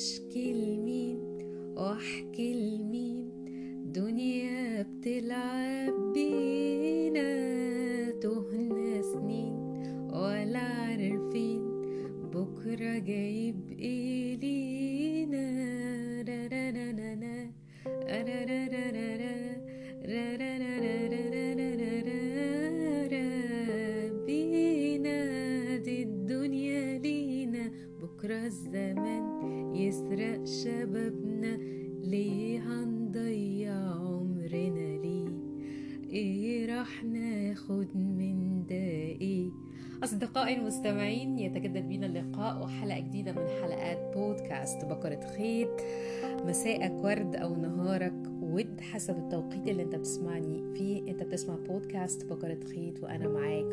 أشكي لمين؟ وأحكي أصدقائي المستمعين يتجدد بنا اللقاء وحلقة جديدة من حلقات بودكاست بكرة خيط مساءك ورد أو نهارك ود حسب التوقيت اللي أنت بتسمعني فيه. أنت بتسمع بودكاست بكرة خيط وأنا معاك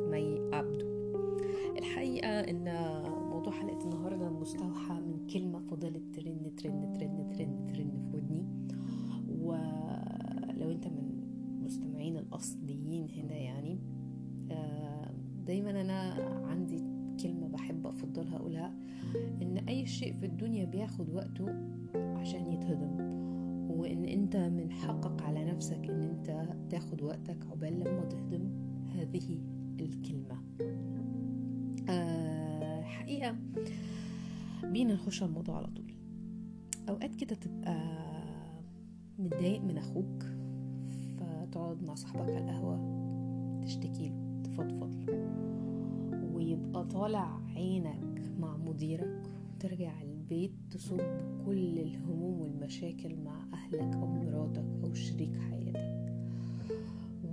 حقيقة بينا نخش على الموضوع على طول. أوقات كده تبقى متضايق من أخوك فتقعد مع صاحبك على القهوة تشتكي له تفضفض ويبقى طالع عينك مع مديرك وترجع البيت تصب كل الهموم والمشاكل مع أهلك أو مراتك أو شريك حياتك.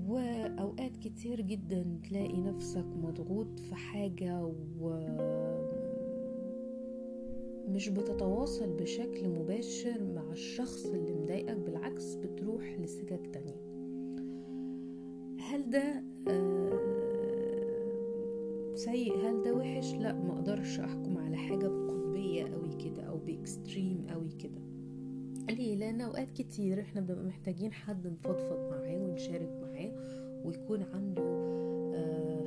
وأوقات كتير جدا تلاقي نفسك مضغوط في حاجة و مش بتتواصل بشكل مباشر مع الشخص اللي مضايقك بالعكس بتروح لسكك تانية. هل ده آه، سيء؟ هل ده وحش؟ لا ما أقدرش احكم على حاجة بقطبية قوي كده أو بإكستريم قوي كده. ليه؟ لأن أوقات كتير إحنا بنبقى محتاجين حد نفضفض معاه ونشارك معاه ويكون عنده آه،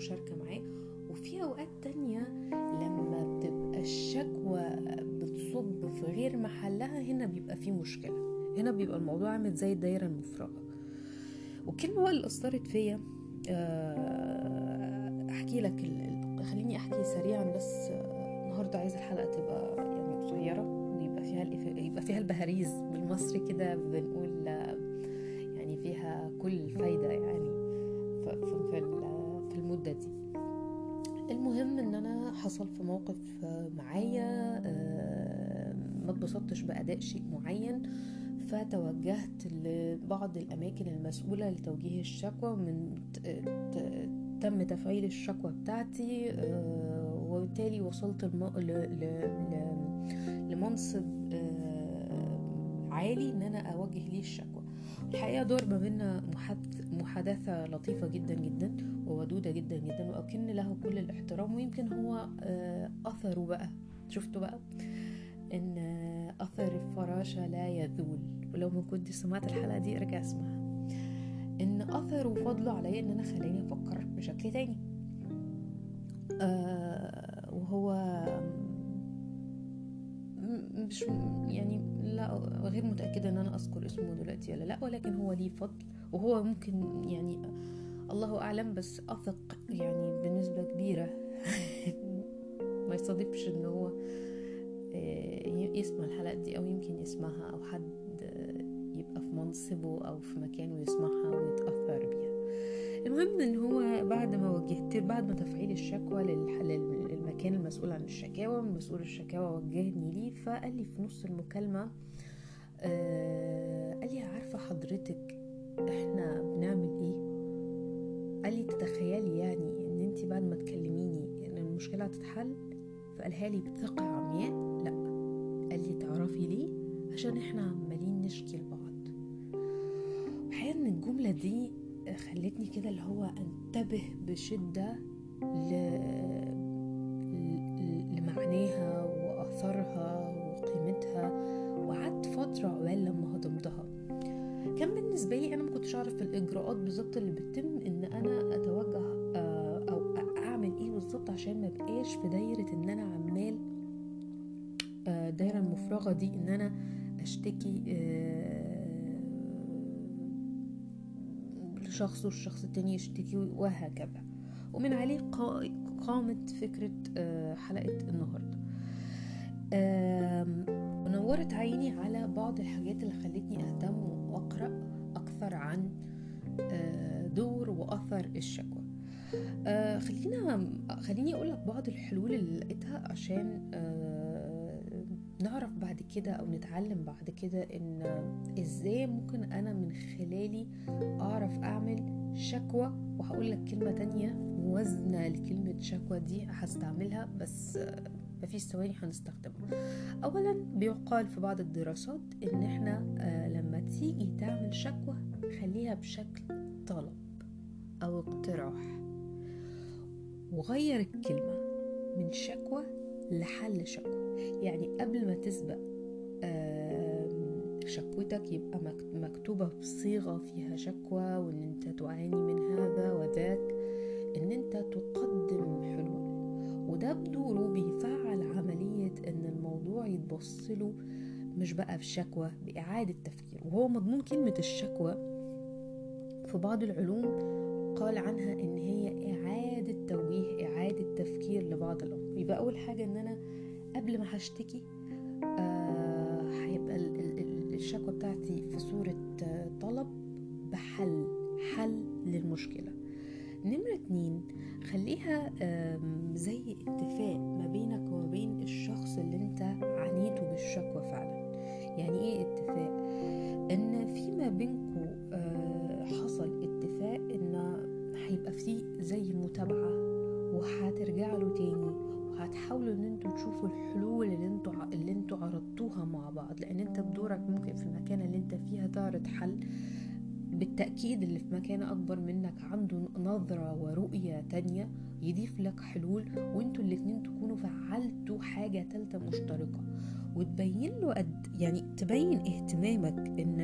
الطبطبة والمشاركة معاه. وفي أوقات تانية لما بتبقى الشكوى بتصب في غير محلها هنا بيبقى في مشكلة. هنا بيبقى الموضوع عامل زي الدايرة المفرغة. والكلمة بقى اللي أثرت فيا آه، أحكي لك خليني أحكي سريعا بس آه، النهاردة عايزة الحلقة تبقى يعني قصيرة ويبقى فيها يبقى فيها البهاريز بالمصري كده بنقول آه، يعني فيها كل الفايدة يعني في في المدة دي المهم إن أنا حصل في موقف معايا آه، ما اتبسطتش بأداء شيء معين فتوجهت لبعض الأماكن المسؤولة لتوجيه الشكوى من تم تفعيل الشكوى بتاعتي آه، وبالتالي وصلت. لمنصب آه، عالي إن أنا اوجه ليه الشكوى. الحقيقة دور ما بينا محادث- محادثة لطيفة جدا جدا وودودة جدا جدا وأكن له كل الاحترام ويمكن هو آه، أثره بقى. شفتوا بقى؟ إن آه، أثر الفراشة لا يذول. ولو ما كنت سمعت الحلقة دي أرجع أسمعها. إن أثره وفضله عليا إن أنا خلاني أفكر بشكل تاني. آه، وهو مش يعني لا غير متأكدة إن أنا أذكر اسمه دلوقتي ولا لأ ولكن هو ليه فضل وهو ممكن يعني الله أعلم بس أثق يعني بنسبة كبيرة ما يصادفش إن هو آه، يسمع الحلقة دي أو يمكن يسمعها أو حد يبقى في منصبه أو في مكانه يسمعها ويتأثر بيها. المهم إن هو بعد ما وجهت بعد ما تفعيل الشكوى للمكان المسؤول عن الشكاوى مسؤول الشكاوى وجهني ليه فقال لي في نص المكالمة آه، قال لي عارفة حضرتك إحنا بنعمل إيه؟ قال لي تتخيلي يعني إن أنت بعد ما تكلميني إن المشكلة هتتحل؟ فقالها لي بثقه عمياء؟ لأ. قال لي تعرفي ليه؟ عشان إحنا عمالين نشكي لبعض. الحقيقة إن الجملة دي خلتني كده اللي هو أنتبه بشدة ل... ل- لمعناها واثرها بالنسبة لي أنا ما كنتش أعرف الإجراءات بالظبط اللي بتتم إن أنا أتوجه آه، أو أعمل إيه بالظبط عشان ما بقاش في دايرة إن أنا عمال الدايرة المفرغة دي إن أنا أشتكي لشخص والشخص التاني يشتكي وهكذا. ومن عليه قامت فكرة حلقة النهاردة. ونورت عيني على بعض الحاجات اللي خلتني أهتم وأقرأ. أكثر عن دور وأثر الشكوى. خلينا خليني أقول لك بعض الحلول اللي لقيتها عشان نعرف بعد كده أو نتعلم بعد كده إن إزاي ممكن أنا من خلالي أعرف أعمل شكوى. وهقول لك كلمة تانية موازنة لكلمة شكوى دي هستعملها بس مفيش ثواني هنستخدمها. اولا بيقال في بعض الدراسات إن إحنا لما تيجي تعمل شكوى خليها بشكل طلب أو اقتراح. وغير الكلمة من شكوى لحل شكوى. يعني قبل ما تسبق شكوتك يبقى مكتوبة بصيغة فيها شكوى وإن أنت تعاني من هذا وذاك. إن أنت تقدم حلول. وده بدوره بيفعل عملية إن الموضوع يتبص له مش بقى بشكوى بإعادة تفكير. وهو مضمون كلمة الشكوى في بعض العلوم قال عنها إن هي إعادة توجيه إعادة تفكير لبعض الأمر يبقى أول حاجة إن أنا قبل ما هشتكي هيبقى آه الشكوى بتاعتي في صورة آه طلب بحل حل للمشكلة. مكان أكبر منك عنده نظرة ورؤية تانية يضيف لك حلول وإنتوا الاتنين تكونوا فعلتوا حاجة تالتة مشتركة. وتبين له قد يعني تبين اهتمامك ان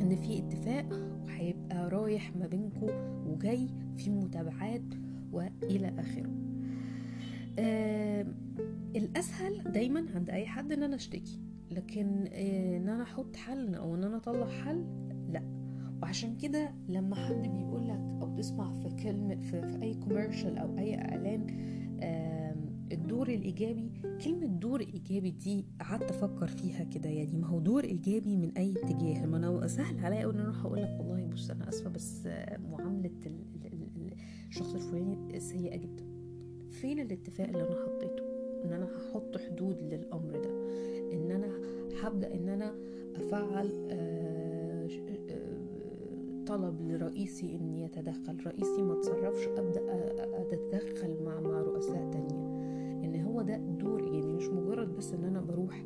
إن في اتفاق وهيبقى رايح ما بينكم وجاي في متابعات وإلى آخره. آه الأسهل دايما عند أي حد إن أنا أشتكي لكن آه إن أنا أحط حل أو إن أنا أطلع حل وعشان كده لما حد بيقول لك أو تسمع في كلمه في, في أي كوميرشال أو أي إعلان آه الدور الإيجابي كلمة دور إيجابي دي قعدت أفكر فيها كده. يعني ما هو دور إيجابي من أي اتجاه. ما أنا سهل عليا إن أنا أروح أقول لك والله بص أنا آسفة بس معاملة الشخص الفلاني سيئة جدا. فين الاتفاق اللي أنا حطيته؟ إن أنا هحط حدود للأمر ده. إن أنا هبدأ إن أنا أفعل طلب لرئيسي إن يتدخل. رئيسي ما تصرفش أبدأ أتدخل مع مع رؤساء تانية. إن هو ده دور يعني مش مجرد بس إن أنا بروح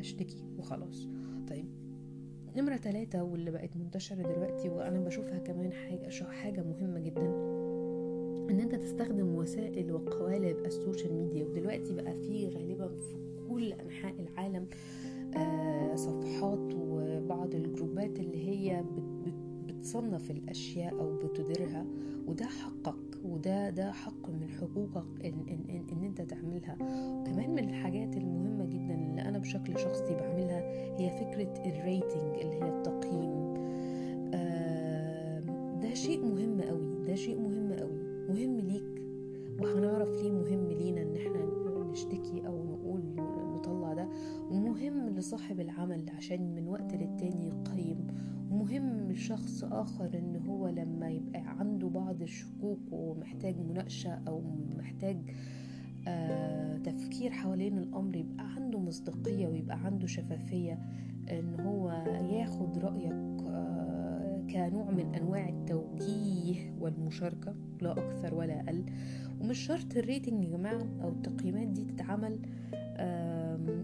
أشتكي وخلاص. طيب نمرة ثلاثة واللي بقت منتشرة دلوقتي وأنا بشوفها كمان حاجة حاجة مهمة جدا إن أنت تستخدم وسائل وقوالب ال social media. ودلوقتي بقى في غالبا في كل أنحاء العالم آه صفحات وبعض ال groupات اللي هي بت بتصنف الأشياء أو بتديرها وده حقك وده ده حق من حقوقك إن, إن, إن, إن أنت تعملها. وكمان من الحاجات المهمة جدا اللي أنا بشكل شخصي بعملها هي فكرة ال rating اللي هي التقييم. ده شيء مهم قوي ده شيء مهم قوي مهم ليك وهنعرف ليه مهم لينا إن إحنا نشتكي أو نقول نطلع ده. ومهم لصاحب العمل عشان من وقت للتاني يقيم. ومهم لشخص آخر إن هو لما يبقى عنده بعض الشكوك ومحتاج مناقشة أو محتاج آه تفكير حوالين الأمر يبقى عنده مصداقية ويبقى عنده شفافية إن هو ياخد رأيك آه كنوع من أنواع التوجيه والمشاركة لا أكثر ولا أقل. ومش شرط ال rating يا جماعة أو التقييمات دي تتعمل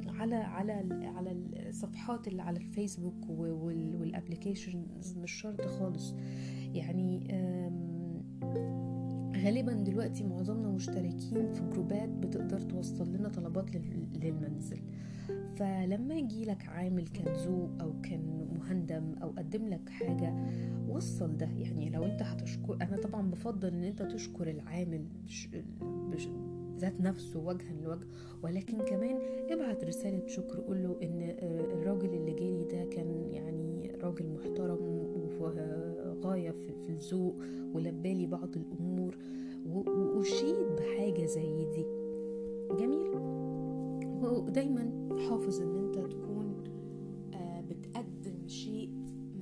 على على على الصفحات اللي على الفيسبوك وال applications مش شرط خالص يعني غالبا دلوقتي معظمنا مشتركين في groupات بتقدر توصل لنا طلبات للمنزل فلما يجي لك عامل كان ذوق أو كان مهندم أو قدم لك حاجة وصل ده يعني لو أنت هتشكر أنا طبعا بفضل إن أنت تشكر العامل. ذات نفسه وجها لوجه ولكن كمان ابعت رسالة شكر قول له إن الراجل اللي جالي ده كان يعني راجل محترم وغاية في الذوق ولبالي بعض الأمور وأشيد بحاجة زي دي. جميل؟ ودايما حافظ إن أنت تكون بتقدم شيء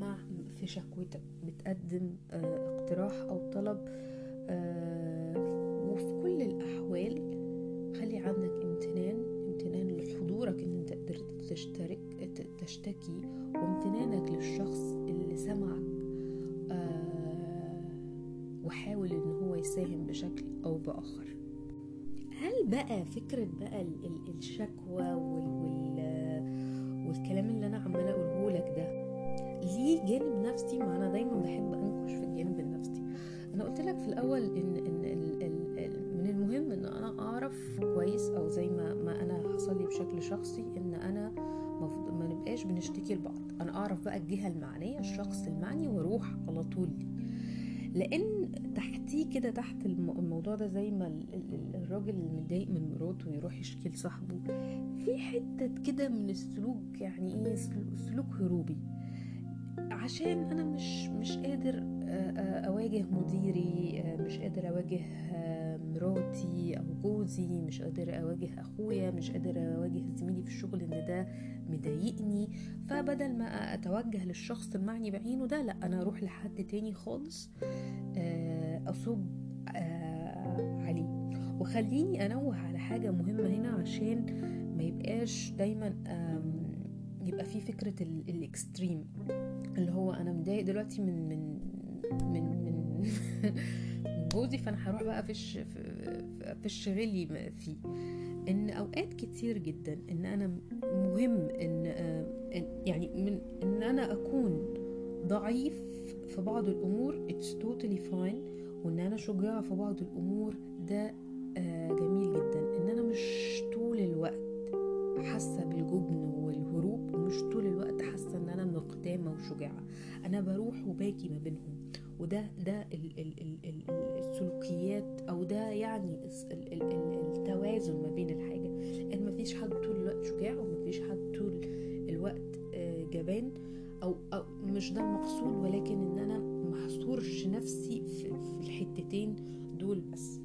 مع في شكوتك بتقدم اقتراح أو طلب تشتكي وامتنانك للشخص اللي سمعك وحاول إن هو يساهم بشكل أو بآخر. هل بقى فكرة بقى الشكوى وال والكلام اللي أنا عمالة أقوله لك ده ليه جانب نفسي؟ ما أنا دايما بحب أنكش في الجانب النفسي. أنا قلت لك في الأول ان إن ال ال ال من المهم إن أنا أعرف كويس أو زي ما ما أنا حصل لي بشكل شخصي إن أنا نبقاش بنشتكي لبعض؟ أنا أعرف بقى الجهة المعنية الشخص المعني وأروح على طول. لأن تحتيه كده تحت الموضوع ده زي ما الراجل المتضايق من مراته يروح يشكي لصاحبه في حتة كده من السلوك يعني إيه سلوك هروبي. عشان أنا مش مش قادر أواجه مديري مش قادر أواجه مراتي أو جوزي مش قادر أواجه أخويا مش قادر أواجه زميلي في الشغل إن ده مضايقني. فبدل ما أتوجه للشخص المعني بعينه ده لأ أنا أروح لحد تاني خالص أصب عليه. وخليني أنوه على حاجة مهمة هنا عشان ما يبقاش دايما يبقى في فكرة الإكستريم اللي هو أنا متضايق دلوقتي من من من من جوزي فأنا هروح بقى فيش فيش غلي فيه. إن أوقات كتير جدا إن أنا مهم إن يعني من إن أنا أكون ضعيف في بعض الأمور it's totally fine وإن أنا شجاع في بعض الأمور ده جميل جدا. إن أنا مش طول الوقت حاسة بالجبن والهروب ومش طول الوقت حاسة إن أنا مقدامه وشجاعة. أنا بروح وباجي ما بينهم. وده ده ال ال ال ال السلوكيات أو ده يعني ال ال ال التوازن ما بين الحاجة. إن مفيش حد طول الوقت شجاع ومفيش حد طول الوقت جبان أو, أو مش ده المقصود ولكن إن أنا محصورش نفسي في, في الحتتين دول بس.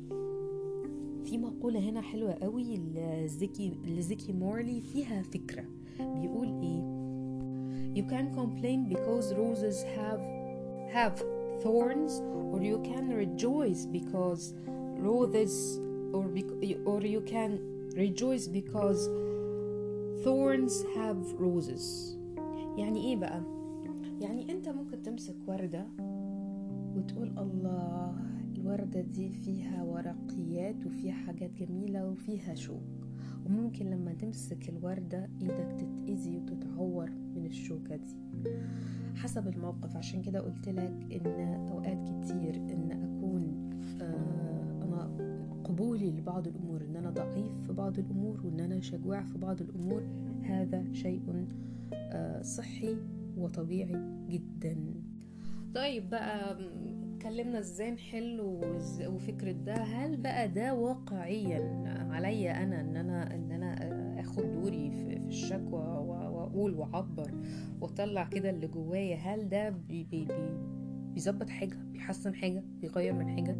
في مقولة هنا حلوة قوي لزكي لزكي مورلي فيها فكرة. بيقول إيه؟ You can complain because roses have have thorns or you can rejoice because roses or or you can rejoice because thorns have roses. يعني إيه بقى؟ يعني أنت ممكن تمسك وردة وتقول الله الوردة دي فيها ورقيات وفيها حاجات جميلة وفيها شوك. وممكن لما تمسك الوردة إيدك تتأذي وتتعور. الشوكة دي. حسب الموقف عشان كده قلت لك إن أوقات كتير إن أكون آه أنا قبولي لبعض الأمور إن أنا ضعيف في بعض الأمور وإن أنا شجاع في بعض الأمور هذا شيء آه صحي وطبيعي جدا. طيب بقى اتكلمنا إزاي نحل وفكرة ده؟ هل بقى ده واقعيا عليا أنا إن أنا إن أنا آخد دوري في الشكوى وأقول وأعبر وأطلع كده اللي جوايا هل ده بي بي بي بيظبط حاجة بيحسن حاجة بيغير من حاجة؟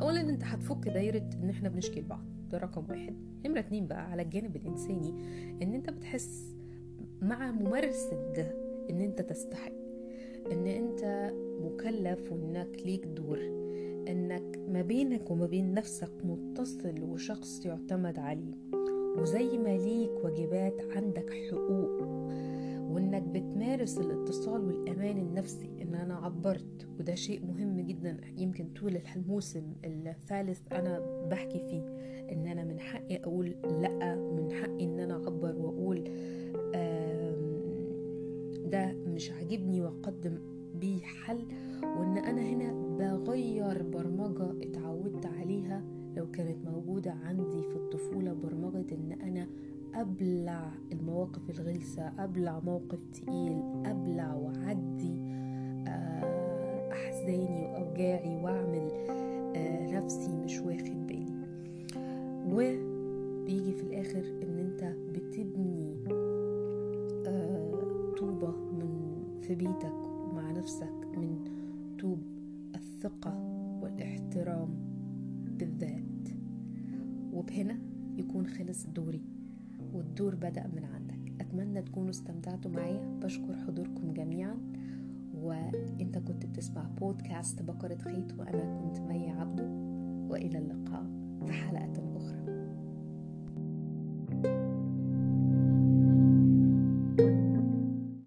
اولا أنت هتفك دايرة إن إحنا بنشكي لبعض ده رقم واحد. نمرة اتنين بقى على الجانب الإنساني إن أنت بتحس مع ممارسة ده إن أنت تستحق إن أنت مكلف وإنك ليك دور إنك ما بينك وما بين نفسك متصل وشخص يعتمد عليه. وزي ما ليك واجبات عندك حقوق وإنك بتمارس الاتصال والأمان النفسي. إن أنا عبرت وده شيء مهم جدا. يمكن طول الموسم الثالث أنا بحكي فيه. إن أنا من حقي أقول لأ من حقي إن أنا أعبر وأقول ده مش عاجبني وأقدم بيه حل. وإن أنا هنا بغير برمجة اتعودت عليها لو كانت موجودة عندي في الطفولة برمجة إن أنا أبلع المواقف الغلسة أبلع موقف تقيل أبلع وعدي آه، أحزاني وأوجاعي وأعمل آه، نفسي مش واخد بالي. وبيجي في الآخر إن أنت بتبني آه، طوبة من في بيتك ومع نفسك من طوب الثقة وبهنا يكون خلص دوري والدور بدأ من عندك. أتمنى تكونوا استمتعتوا معايا. بشكر حضوركم جميعا. وإنت كنت بتسمع بودكاست بقرة خيط وأنا كنت مي عبده. وإلى اللقاء في حلقة